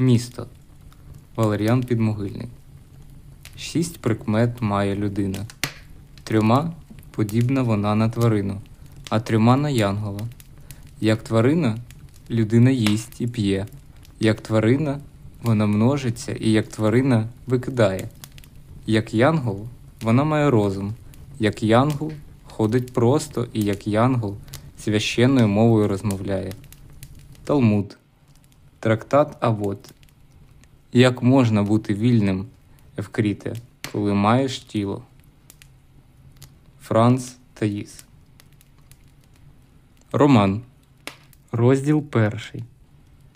Місто Валеріан Підмогильний. Шість прикмет має людина. Трьома подібна вона на тварину, а трьома на янгола. Як тварина, людина їсть і п'є. Як тварина, вона множиться і як тварина викидає. Як янгол, вона має розум, як янгол ходить просто і як янгол священною мовою розмовляє. Талмуд. Трактат Авод. Як можна бути вільним, Евкріте, коли маєш тіло? Франц Таїс. Роман. Розділ перший.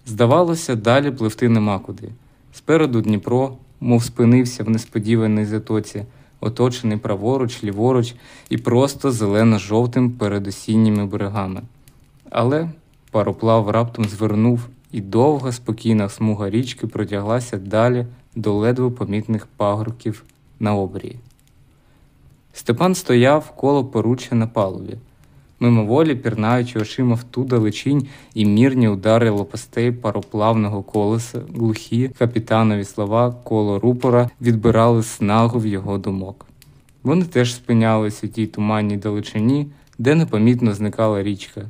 Здавалося, далі пливти нема куди. Спереду Дніпро, мов спинився в несподіваній затоці, оточений праворуч, ліворуч і просто зелено-жовтим перед осінніми берегами. Але пароплав раптом звернув, і довга спокійна смуга річки протяглася далі до ледве помітних пагорків на обрії. Степан стояв коло поруччя на палубі, мимоволі пірнаючи очима в ту далечінь і мірні удари лопастей пароплавного колеса, глухі капітанові слова коло рупора відбирали снагу в його думок. Вони теж спинялись у тій туманній далечині, де непомітно зникала річка,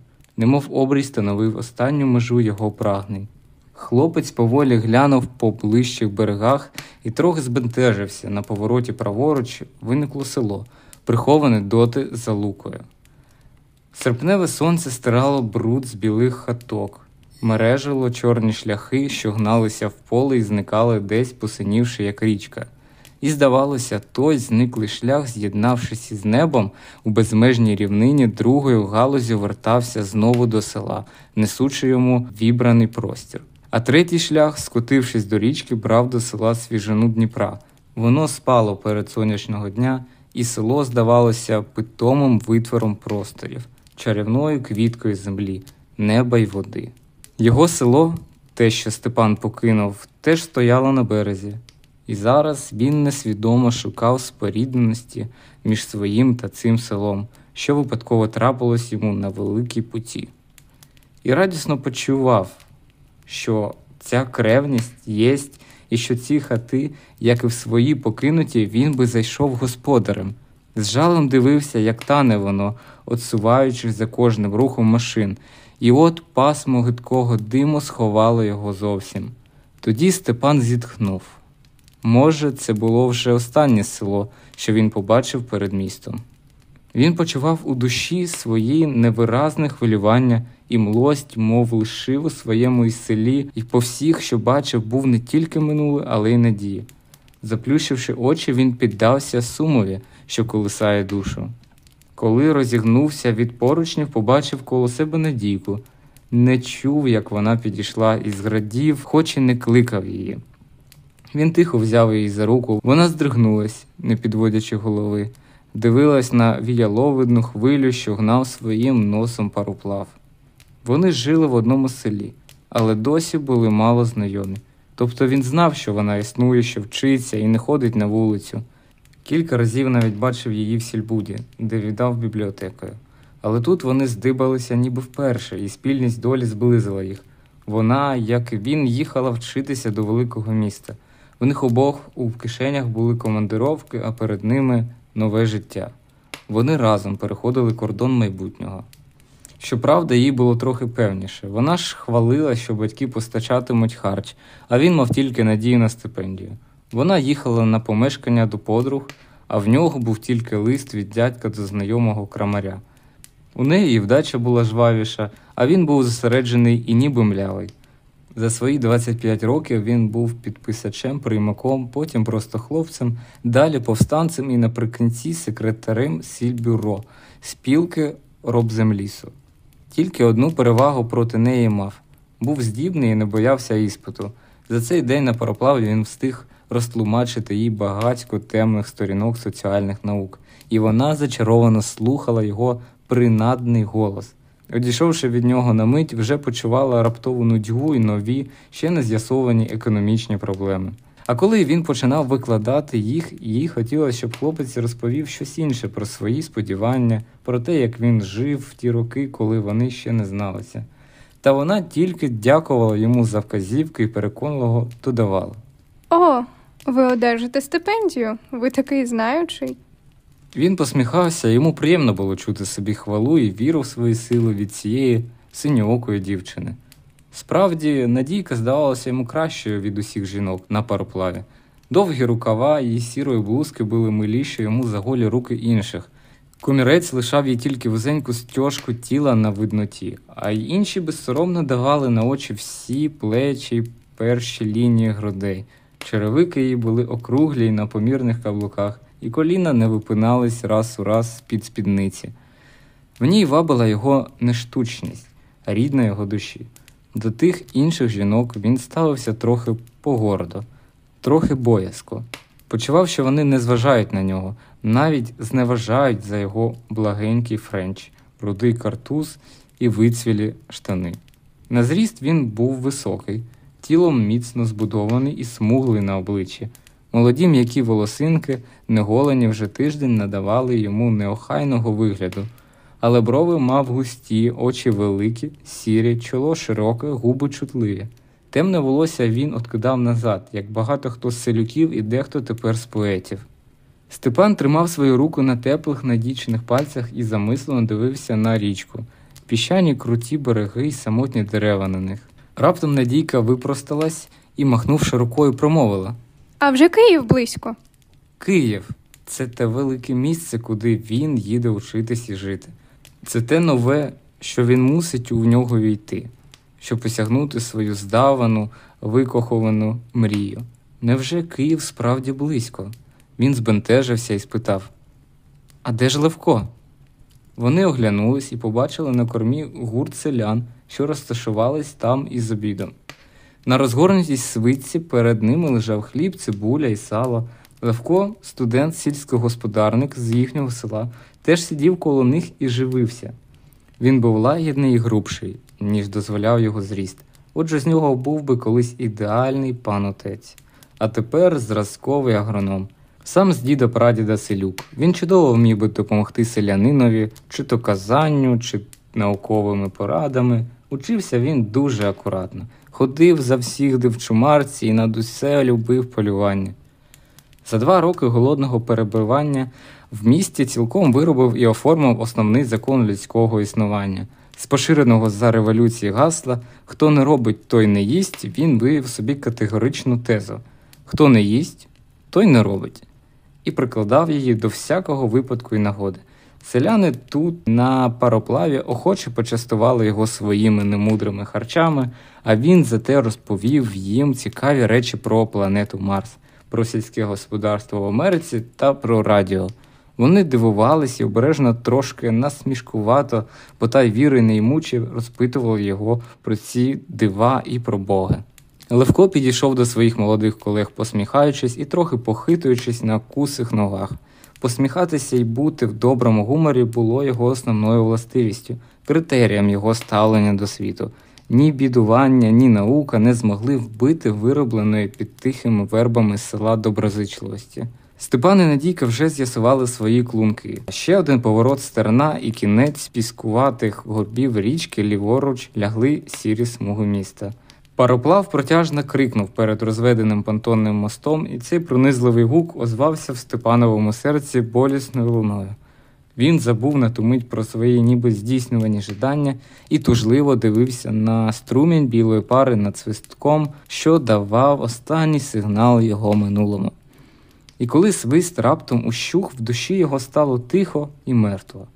немов обрій становив останню межу його прагнень. Хлопець поволі глянув по ближчих берегах і трохи збентежився. На повороті праворуч виникло село, приховане доти за лукою. Серпневе сонце стирало бруд з білих хаток, мережило чорні шляхи, що гналися в поле і зникали десь, посинівши, як річка. І, здавалося, той зниклий шлях, з'єднавшись із небом у безмежній рівнині, другою галузю вертався знову до села, несучи йому вібраний простір. А третій шлях, скотившись до річки, брав до села свіжину Дніпра. Воно спало перед сонячного дня, і село здавалося питомим витвором просторів, чарівною квіткою землі, неба й води. Його село, те, що Степан покинув, теж стояло на березі, і зараз він несвідомо шукав спорідненості між своїм та цим селом, що випадково трапилось йому на великій путі. І радісно почував, що ця кревність єсть, і що ці хати, як і в свої покинуті, він би зайшов господарем. З жалем дивився, як тане воно, отсуваючись за кожним рухом машин, і от пасмо гидкого диму сховало його зовсім. Тоді Степан зітхнув. Може, це було вже останнє село, що він побачив перед містом. Він почував у душі свої невиразне хвилювання і млость, мов лишив у своєму із селі, і по всіх, що бачив, був не тільки минуле, але й надії. Заплющивши очі, він піддався сумові, що колисає душу. Коли розігнувся від поручнів, побачив коло себе надійку, не чув, як вона підійшла і зрадів, хоч і не кликав її. Він тихо взяв її за руку, вона здригнулась, не підводячи голови, дивилась на віяловидну хвилю, що гнав своїм носом пароплав. Вони жили в одному селі, але досі були мало знайомі. Тобто він знав, що вона існує, що вчиться і не ходить на вулицю. Кілька разів навіть бачив її в сільбуді, де віддав бібліотекою. Але тут вони здибалися ніби вперше, і спільність долі зблизила їх. Вона, як і він, їхала вчитися до великого міста. В них обох у кишенях були командировки, а перед ними нове життя. Вони разом переходили кордон майбутнього. Щоправда, їй було трохи певніше. Вона ж хвалила, що батьки постачатимуть харч, а він мав тільки надію на стипендію. Вона їхала на помешкання до подруг, а в нього був тільки лист від дядька до знайомого крамаря. У неї і вдача була жвавіша, а він був зосереджений і ніби млявий. За свої 25 років він був підписачем, приймаком, потім просто хлопцем, далі повстанцем і наприкінці секретарем сільбюро, спілки робземлісу. Тільки одну перевагу проти неї мав був здібний і не боявся іспиту. За цей день на пароплаві він встиг розтлумачити їй багатько темних сторінок соціальних наук, і вона зачаровано слухала його принадний голос. Одійшовши від нього на мить, вже почувала раптову нудьгу і нові, ще не з'ясовані економічні проблеми. А коли він починав викладати їх, їй хотілося, щоб хлопець розповів щось інше про свої сподівання, про те, як він жив в ті роки, коли вони ще не зналися. Та вона тільки дякувала йому за вказівки і переконливо додавала. О, ви одержите стипендію, ви такий знаючий. Він посміхався, йому приємно було чути собі хвалу і віру в свої сили від цієї синьоокої дівчини. Справді, Надійка здавалася йому кращою від усіх жінок на пароплаві. Довгі рукава її сірої блузки були миліші йому за голі руки інших. Комірець лишав їй тільки вузеньку стяжку тіла на видноті, а й інші безсоромно давали на очі всі плечі перші лінії грудей. Черевики її були округлі й на помірних каблуках, і коліна не випинались раз у раз з-під спідниці. В ній вабила його не штучність, а рідна його душі. До тих інших жінок він ставився трохи погордо, трохи боязко. Почував, що вони не зважають на нього, навіть зневажають за його благенький френч, рудий картуз і вицвілі штани. На зріст він був високий, тілом міцно збудований і смуглий на обличчі. Молоді м'які волосинки, неголені вже тиждень надавали йому неохайного вигляду, але брови мав густі, очі великі, сірі, чоло широке, губи чутливі. Темне волосся він откидав назад, як багато хто з селюків і дехто тепер з поетів. Степан тримав свою руку на теплих надічених пальцях і замислено дивився на річку, піщані круті береги й самотні дерева на них. Раптом Надійка випросталась і, махнувши рукою, промовила А вже Київ близько. Київ це те велике місце, куди він їде вчитись і жити. Це те нове, що він мусить у нього війти, щоб осягнути свою здавану, викоховану мрію. Невже Київ справді близько? Він збентежився і спитав: А де ж Левко? Вони оглянулись і побачили на кормі гурт селян, що розташувались там із обідом. На розгорнутій свитці перед ними лежав хліб, цибуля і сало. Левко, студент, сільськогосподарник з їхнього села, теж сидів коло них і живився. Він був лагідний і грубший, ніж дозволяв його зріст. Отже, з нього був би колись ідеальний пан отець, а тепер зразковий агроном. Сам з діда прадіда селюк. Він чудово вмів би допомогти селянинові, чи то казанню, чи науковими порадами. Учився він дуже акуратно, ходив за всіх в чумарці і над усе любив полювання. За два роки голодного перебування в місті цілком виробив і оформив основний закон людського існування. З поширеного за революції гасла Хто не робить, той не їсть, він виявив собі категоричну тезу Хто не їсть, той не робить, і прикладав її до всякого випадку і нагоди. Селяни тут на пароплаві охоче почастували його своїми немудрими харчами, а він зате розповів їм цікаві речі про планету Марс, про сільське господарство в Америці та про радіо. Вони дивувалися і обережно трошки насмішкувато, бо та віри не ймучі розпитували його про ці дива і про Боги. Левко підійшов до своїх молодих колег, посміхаючись і трохи похитуючись на кусих ногах. Посміхатися і бути в доброму гуморі було його основною властивістю, критерієм його ставлення до світу. Ні бідування, ні наука не змогли вбити виробленої під тихими вербами села доброзичливості. Степан і Надійка вже з'ясували свої клунки. Ще один поворот стерна і кінець піскуватих горбів річки ліворуч лягли сірі смуги міста. Пароплав протяжно крикнув перед розведеним понтонним мостом, і цей пронизливий гук озвався в Степановому серці болісною луною. Він забув на ту мить про свої ніби здійснювані жадання і тужливо дивився на струмінь білої пари над свистком, що давав останній сигнал його минулому. І коли свист раптом ущух, в душі його стало тихо і мертво.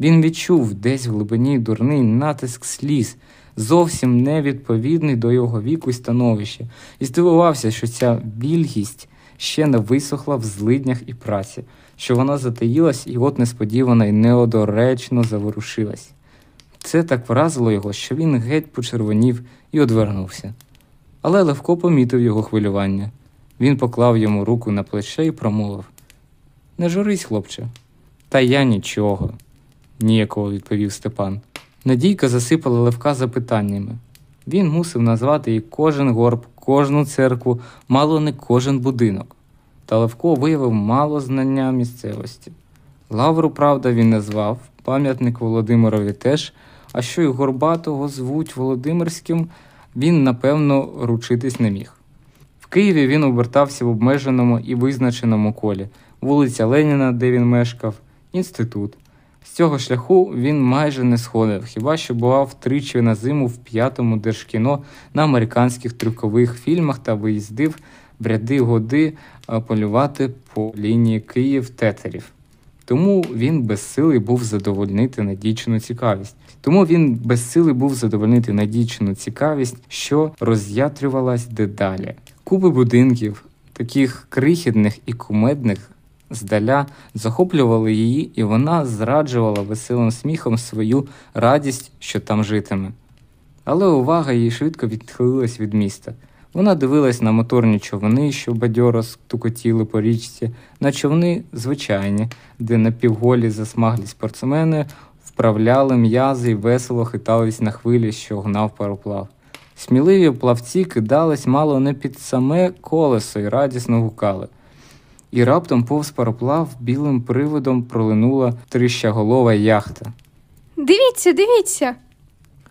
Він відчув десь в глибині дурний натиск сліз, зовсім невідповідний до його віку й становища, і здивувався, що ця вільгість ще не висохла в злиднях і праці, що вона затаїлась і от несподівано й неодоречно заворушилась. Це так вразило його, що він геть почервонів і одвернувся. Але Левко помітив його хвилювання. Він поклав йому руку на плече і промовив Не журись, хлопче, та я нічого, ніякого відповів Степан. Надійка засипала Левка запитаннями. Він мусив назвати і кожен горб, кожну церкву, мало не кожен будинок. Та Левко виявив мало знання місцевості. Лавру, правда, він назвав, пам'ятник Володимирові теж, а що й Горбатого звуть Володимирським, він, напевно, ручитись не міг. В Києві він обертався в обмеженому і визначеному колі вулиця Леніна, де він мешкав, інститут. З цього шляху він майже не сходив, хіба що бував тричі на зиму в п'ятому держкіно на американських трюкових фільмах та виїздив в ряди годи полювати по лінії Київ-Тетерів. Тому він безсилий був задовольнити надійчину цікавість. Тому він безсилий був задовольнити надійчину цікавість, що роз'ятрювалась дедалі. Куби будинків, таких крихітних і кумедних, здаля захоплювали її, і вона зраджувала веселим сміхом свою радість, що там житиме. Але увага її швидко відхилилась від міста. Вона дивилась на моторні човни, що бадьоро стукотіли по річці, на човни звичайні, де напівголі засмаглі спортсмени вправляли м'язи і весело хитались на хвилі, що гнав пароплав. Сміливі плавці кидались мало не під саме колесо і радісно гукали. І раптом повз пароплав білим приводом пролинула трищаголова яхта. Дивіться, дивіться.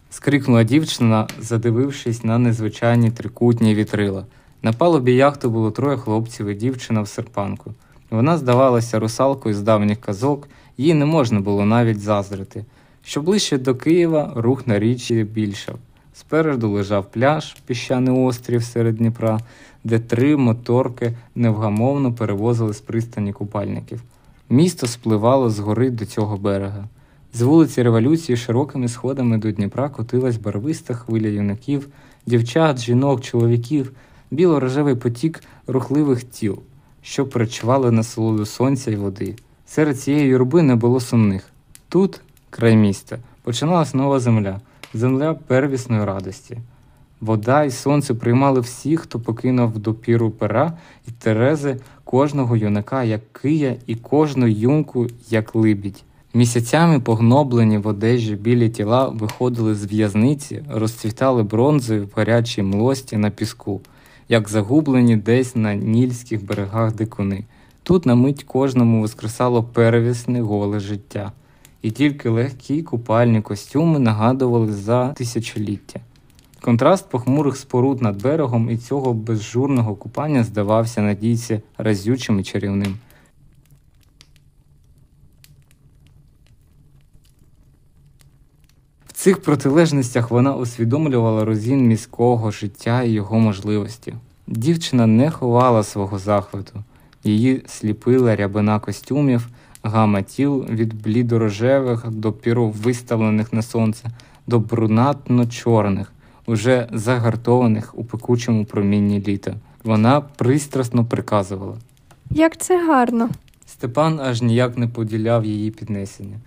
скрикнула дівчина, задивившись на незвичайні трикутні вітрила. На палубі яхти було троє хлопців і дівчина в серпанку. Вона здавалася русалкою з давніх казок, їй не можна було навіть заздрити. Що ближче до Києва рух на річці більшав. Спереду лежав пляж, піщаний острів серед Дніпра, де три моторки невгамовно перевозили з пристані купальників. Місто спливало з гори до цього берега. З вулиці Революції широкими сходами до Дніпра котилась барвиста хвиля юнаків, дівчат, жінок, чоловіків, біло-рожевий потік рухливих тіл, що причували насолоду сонця й води. Серед цієї юрби не було сумних. Тут, край міста, починалась нова земля, земля первісної радості. Вода і сонце приймали всіх, хто покинув допіру пера і терези кожного юнака, як кия, і кожну юнку, як либідь. Місяцями погноблені в одежі білі тіла виходили з в'язниці, розцвітали бронзою в гарячій млості на піску, як загублені десь на нільських берегах дикуни. Тут на мить кожному воскресало первісне голе життя, і тільки легкі купальні костюми нагадували за тисячоліття. Контраст похмурих споруд над берегом і цього безжурного купання здавався надійці разючим і чарівним. В цих протилежностях вона усвідомлювала розін міського життя і його можливості. Дівчина не ховала свого захвату, її сліпила рябина костюмів, гама тіл від блідорожевих до піру виставлених на сонце, до брунатно-чорних, уже загартованих у пекучому промінні літа. Вона пристрасно приказувала. Як це гарно. Степан аж ніяк не поділяв її піднесення.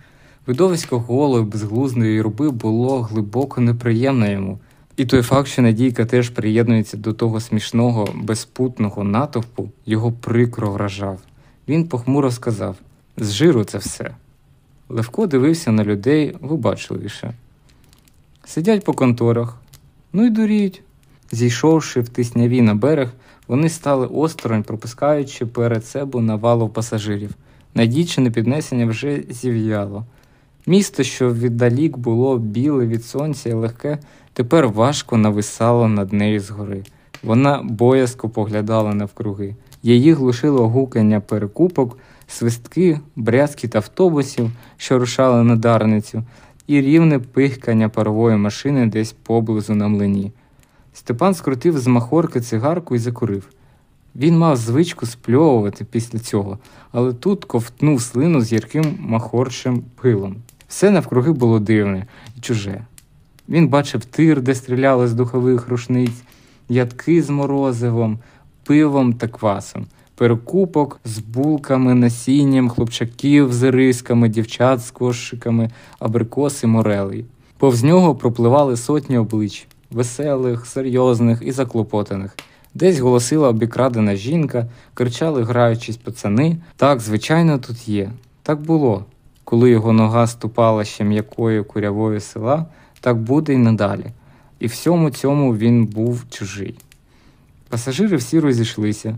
Видовисько голої, безглузної юрби було глибоко неприємно йому, і той факт, що Надійка теж приєднується до того смішного, безпутного натовпу, його прикро вражав. Він похмуро сказав з жиру це все. Левко дивився на людей вибачливіше. Сидять по конторах, ну й дуріють. Зійшовши в тисняві на берег, вони стали осторонь, пропускаючи перед себе навалу пасажирів. Надійчине піднесення вже зів'яло. Місто, що віддалік було біле від сонця і легке, тепер важко нависало над нею згори. Вона боязко поглядала навкруги. Її глушило гукання перекупок, свистки, брязкіт автобусів, що рушали на дарницю, і рівне пихкання парової машини десь поблизу на млині. Степан скрутив з махорки цигарку і закурив. Він мав звичку спльовувати після цього, але тут ковтнув слину з ярким махорчим пилом. Все навкруги було дивне і чуже. Він бачив тир, де стріляли з духових рушниць, ядки з морозивом, пивом та квасом, перекупок з булками, насінням, хлопчаків з рисками, дівчат з кошиками, абрикоси, морелей. Повз нього пропливали сотні облич веселих, серйозних і заклопотаних. Десь голосила обікрадена жінка, кричали, граючись пацани. Так, звичайно, тут є. Так було. Коли його нога ступала ще м'якою курявою села, так буде й надалі. І всьому цьому він був чужий. Пасажири всі розійшлися,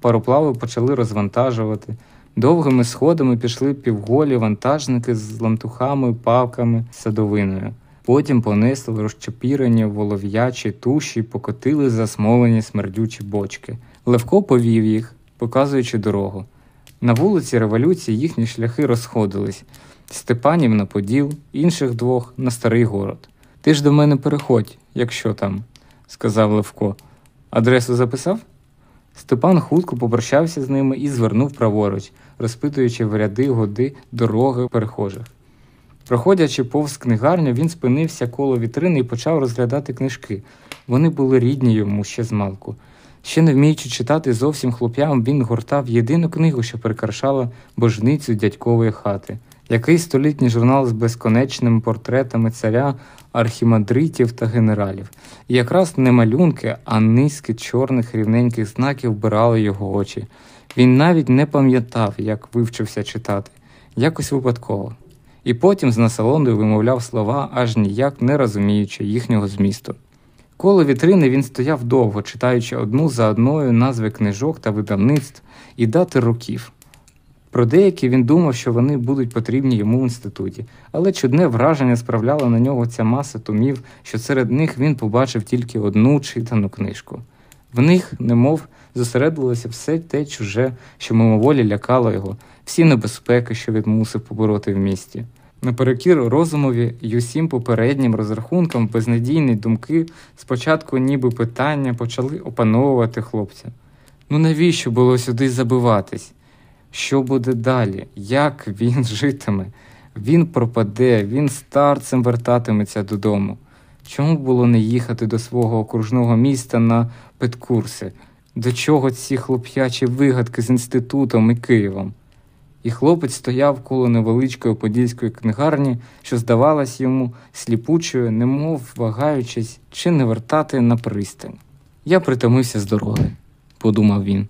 пароплави почали розвантажувати. Довгими сходами пішли півголі вантажники з лантухами, павками, садовиною. Потім понесли розчепірені волов'ячі туші, покотили засмолені смердючі бочки. Левко повів їх, показуючи дорогу. На вулиці революції їхні шляхи розходились Степанів на Поділ, інших двох на старий город. Ти ж до мене переходь, якщо там, сказав Левко. Адресу записав? Степан хутко попрощався з ними і звернув праворуч, розпитуючи в ряди годи дороги перехожих. Проходячи повз книгарню, він спинився коло вітрини і почав розглядати книжки. Вони були рідні йому ще з малку. Ще не вміючи читати зовсім хлоп'ям, він гортав єдину книгу, що прикрашала божницю дядькової хати. Який столітній журнал з безконечними портретами царя, архімандритів та генералів. І якраз не малюнки, а низки чорних рівненьких знаків вбирали його очі. Він навіть не пам'ятав, як вивчився читати, якось випадково. І потім з насолодою вимовляв слова, аж ніяк не розуміючи їхнього змісту. Коло вітрини він стояв довго, читаючи одну за одною назви книжок та видавництв і дати років. Про деякі він думав, що вони будуть потрібні йому в інституті, але чудне враження справляла на нього ця маса томів, що серед них він побачив тільки одну читану книжку. В них, немов, зосередилося все те чуже, що мимоволі лякало його, всі небезпеки, що він мусив побороти в місті. Наперекір розумові й усім попереднім розрахункам безнадійні думки спочатку ніби питання почали опановувати хлопця. Ну навіщо було сюди забиватись? Що буде далі? Як він житиме? Він пропаде, він старцем вертатиметься додому. Чому було не їхати до свого окружного міста на педкурси? До чого ці хлоп'ячі вигадки з інститутом і Києвом? І хлопець стояв коло невеличкої подільської книгарні, що здавалась йому сліпучою, немов вагаючись, чи не вертати на пристань. Я притомився з дороги, подумав він.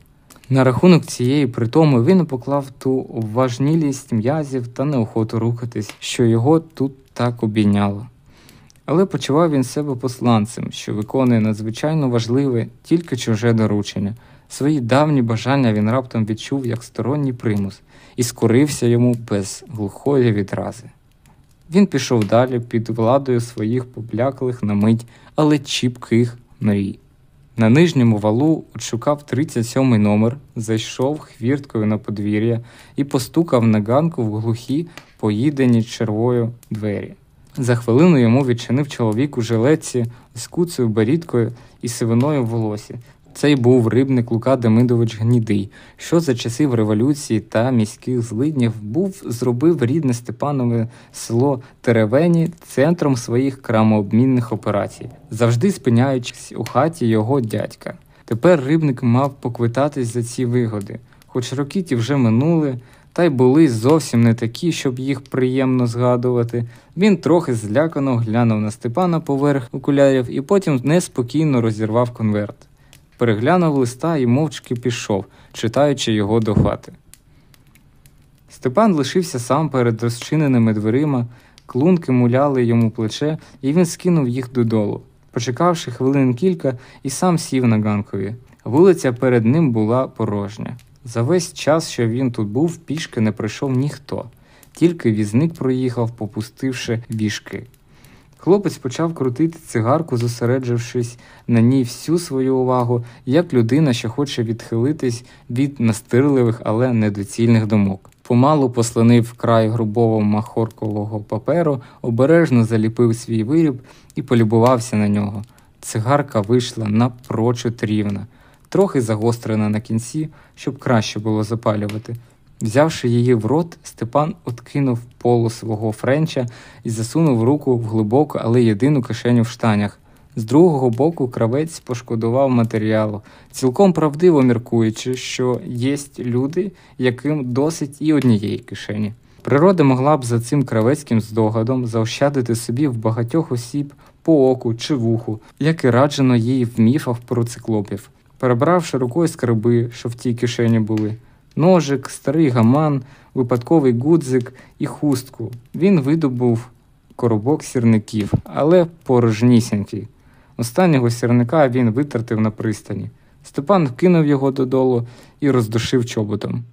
На рахунок цієї притоми він поклав ту важнілість м'язів та неохоту рухатись, що його тут так обійняло. Але почував він себе посланцем, що виконує надзвичайно важливе, тільки чуже доручення. Свої давні бажання він раптом відчув як сторонній примус і скорився йому без глухої відрази. Він пішов далі під владою своїх побляклих на мить, але чіпких мрій. На нижньому валу отшукав 37-й номер, зайшов хвірткою на подвір'я і постукав на ганку в глухі, поїдені червою двері. За хвилину йому відчинив чоловік у жилетці з куцею барідкою і сивиною в волосі. Цей був рибник Лука Демидович Гнідий, що за часів революції та міських злиднів був зробив рідне Степанове село Теревені центром своїх крамообмінних операцій, завжди спиняючись у хаті його дядька. Тепер рибник мав поквитатись за ці вигоди, хоч роки ті вже минули, та й були зовсім не такі, щоб їх приємно згадувати. Він трохи злякано глянув на Степана поверх окулярів і потім неспокійно розірвав конверт переглянув листа і мовчки пішов, читаючи його до хати. Степан лишився сам перед розчиненими дверима, клунки муляли йому плече, і він скинув їх додолу. Почекавши хвилин кілька, і сам сів на ганкові. Вулиця перед ним була порожня. За весь час, що він тут був, пішки не пройшов ніхто, тільки візник проїхав, попустивши вішки. Хлопець почав крутити цигарку, зосереджившись на ній всю свою увагу, як людина, що хоче відхилитись від настирливих, але недоцільних думок. Помалу послонив край грубого махоркового паперу, обережно заліпив свій виріб і полюбувався на нього. Цигарка вийшла напрочуд рівна, трохи загострена на кінці, щоб краще було запалювати. Взявши її в рот, Степан откинув полу свого френча і засунув руку в глибоку, але єдину кишеню в штанях. З другого боку, кравець пошкодував матеріалу, цілком правдиво міркуючи, що є люди, яким досить і однієї кишені. Природа могла б за цим кравецьким здогадом заощадити собі в багатьох осіб по оку чи вуху, як і раджено їй в міфах про циклопів, перебравши рукою скарби, що в тій кишені були ножик, старий гаман, випадковий гудзик і хустку. Він видобув коробок сірників, але порожнісінький. Останнього сірника він витратив на пристані. Степан кинув його додолу і роздушив чоботом.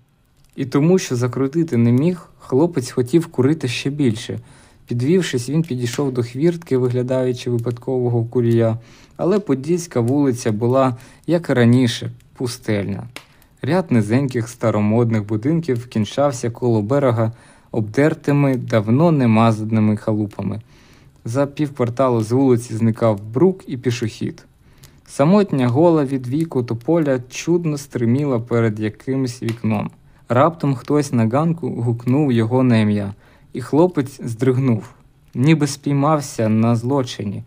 І тому, що закрутити не міг, хлопець хотів курити ще більше, Підвівшись, він підійшов до хвіртки, виглядаючи випадкового курія, але Подільська вулиця була, як і раніше, пустельна. Ряд низеньких старомодних будинків кінчався коло берега обдертими, давно немазаними халупами. За півкварталу з вулиці зникав брук і пішохід. Самотня гола від віку тополя чудно стриміла перед якимось вікном. Раптом хтось на ганку гукнув його на ім'я, і хлопець здригнув, ніби спіймався на злочині.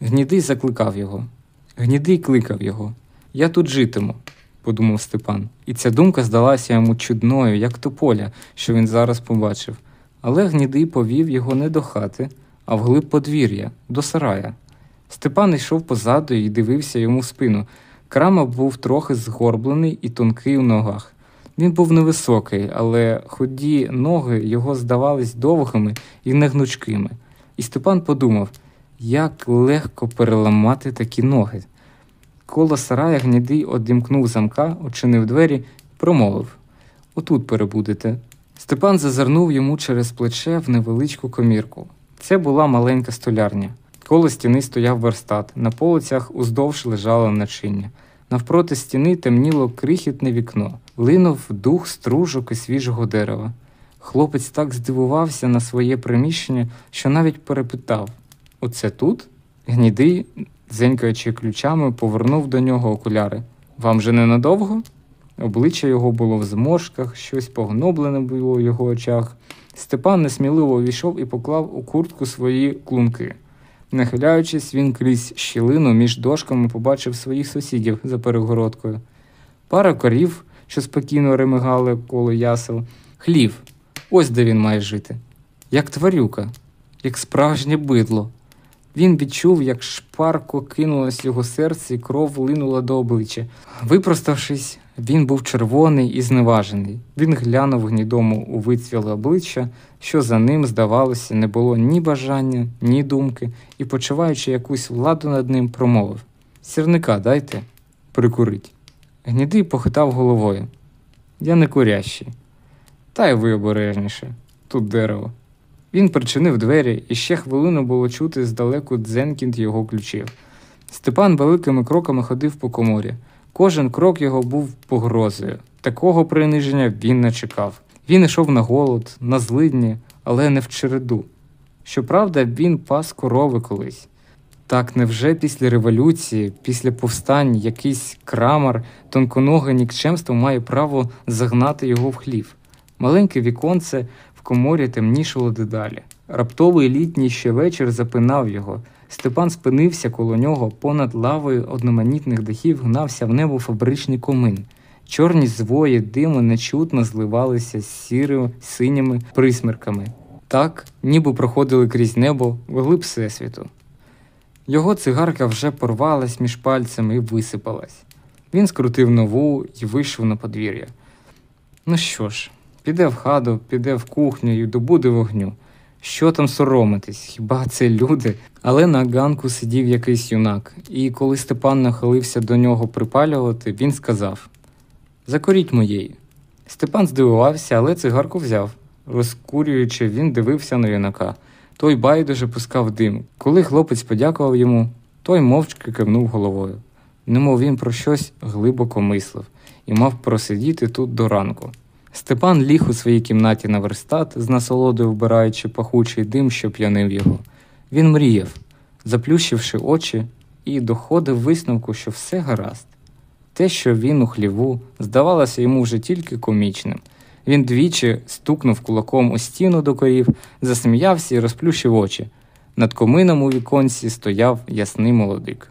Гнідий закликав його. Гнідий кликав його. Я тут житиму, подумав Степан, і ця думка здалася йому чудною, як тополя, що він зараз побачив. Але гнідий повів його не до хати, а вглиб подвір'я, до сарая. Степан йшов позаду і дивився йому в спину. Крама був трохи згорблений і тонкий у ногах. Він був невисокий, але худі ноги його здавались довгими і негнучкими. І Степан подумав, як легко переламати такі ноги. Коло сарая гнідий одімкнув замка, очинив двері промовив Отут перебудете. Степан зазирнув йому через плече в невеличку комірку. Це була маленька столярня. Коло стіни стояв верстат, на полицях уздовж лежало начиння. Навпроти стіни темніло крихітне вікно, линув дух стружок і свіжого дерева. Хлопець так здивувався на своє приміщення, що навіть перепитав Оце тут? Гнідий, дзенькаючи ключами, повернув до нього окуляри. Вам же ненадовго? Обличчя його було в зморшках, щось погноблене було в його очах. Степан несміливо увійшов і поклав у куртку свої клунки. Нахиляючись, він крізь щілину між дошками побачив своїх сусідів за перегородкою. Пара корів, що спокійно ремигали коло ясел, хлів. Ось де він має жити. Як тварюка, як справжнє бидло. Він відчув, як шпарко кинулось його серце, і кров линула до обличчя. Випроставшись, він був червоний і зневажений. Він глянув гнідому у вицвіле обличчя, що за ним, здавалося, не було ні бажання, ні думки, і, почуваючи якусь владу над ним, промовив Сірника дайте, прикурить. Гнідий похитав головою. Я не курящий. Та й ви обережніше, тут дерево. Він причинив двері, і ще хвилину було чути здалеку дзенкінт його ключів. Степан великими кроками ходив по коморі. Кожен крок його був погрозою. Такого приниження він не чекав. Він йшов на голод, на злидні, але не в череду. Щоправда, він пас корови колись. Так невже після революції, після повстань, якийсь крамар, тонконоге нікчемство має право загнати його в хлів? Маленьке віконце в коморі темнішало дедалі. Раптовий літній ще вечір запинав його. Степан спинився коло нього, понад лавою одноманітних дахів гнався в небо фабричний комин. Чорні звої диму нечутно зливалися з сірими синіми присмерками. Так, ніби проходили крізь небо вглиб всесвіту. Його цигарка вже порвалась між пальцями і висипалась. Він скрутив нову і вийшов на подвір'я. Ну що ж, піде в хату, піде в кухню і добуде вогню. Що там соромитись? Хіба це люди? Але на ганку сидів якийсь юнак, і коли Степан нахилився до нього припалювати, він сказав Закоріть моєї. Степан здивувався, але цигарку взяв. Розкурюючи, він дивився на юнака. Той байдуже пускав дим. Коли хлопець подякував йому, той мовчки кивнув головою. Немов він про щось глибоко мислив і мав просидіти тут до ранку. Степан ліг у своїй кімнаті на верстат, з насолодою вбираючи пахучий дим, що п'янив його. Він мріяв, заплющивши очі, і доходив висновку, що все гаразд. Те, що він у хліву, здавалося йому вже тільки комічним. Він двічі стукнув кулаком у стіну до корів, засміявся і розплющив очі. Над комином у віконці стояв ясний молодик.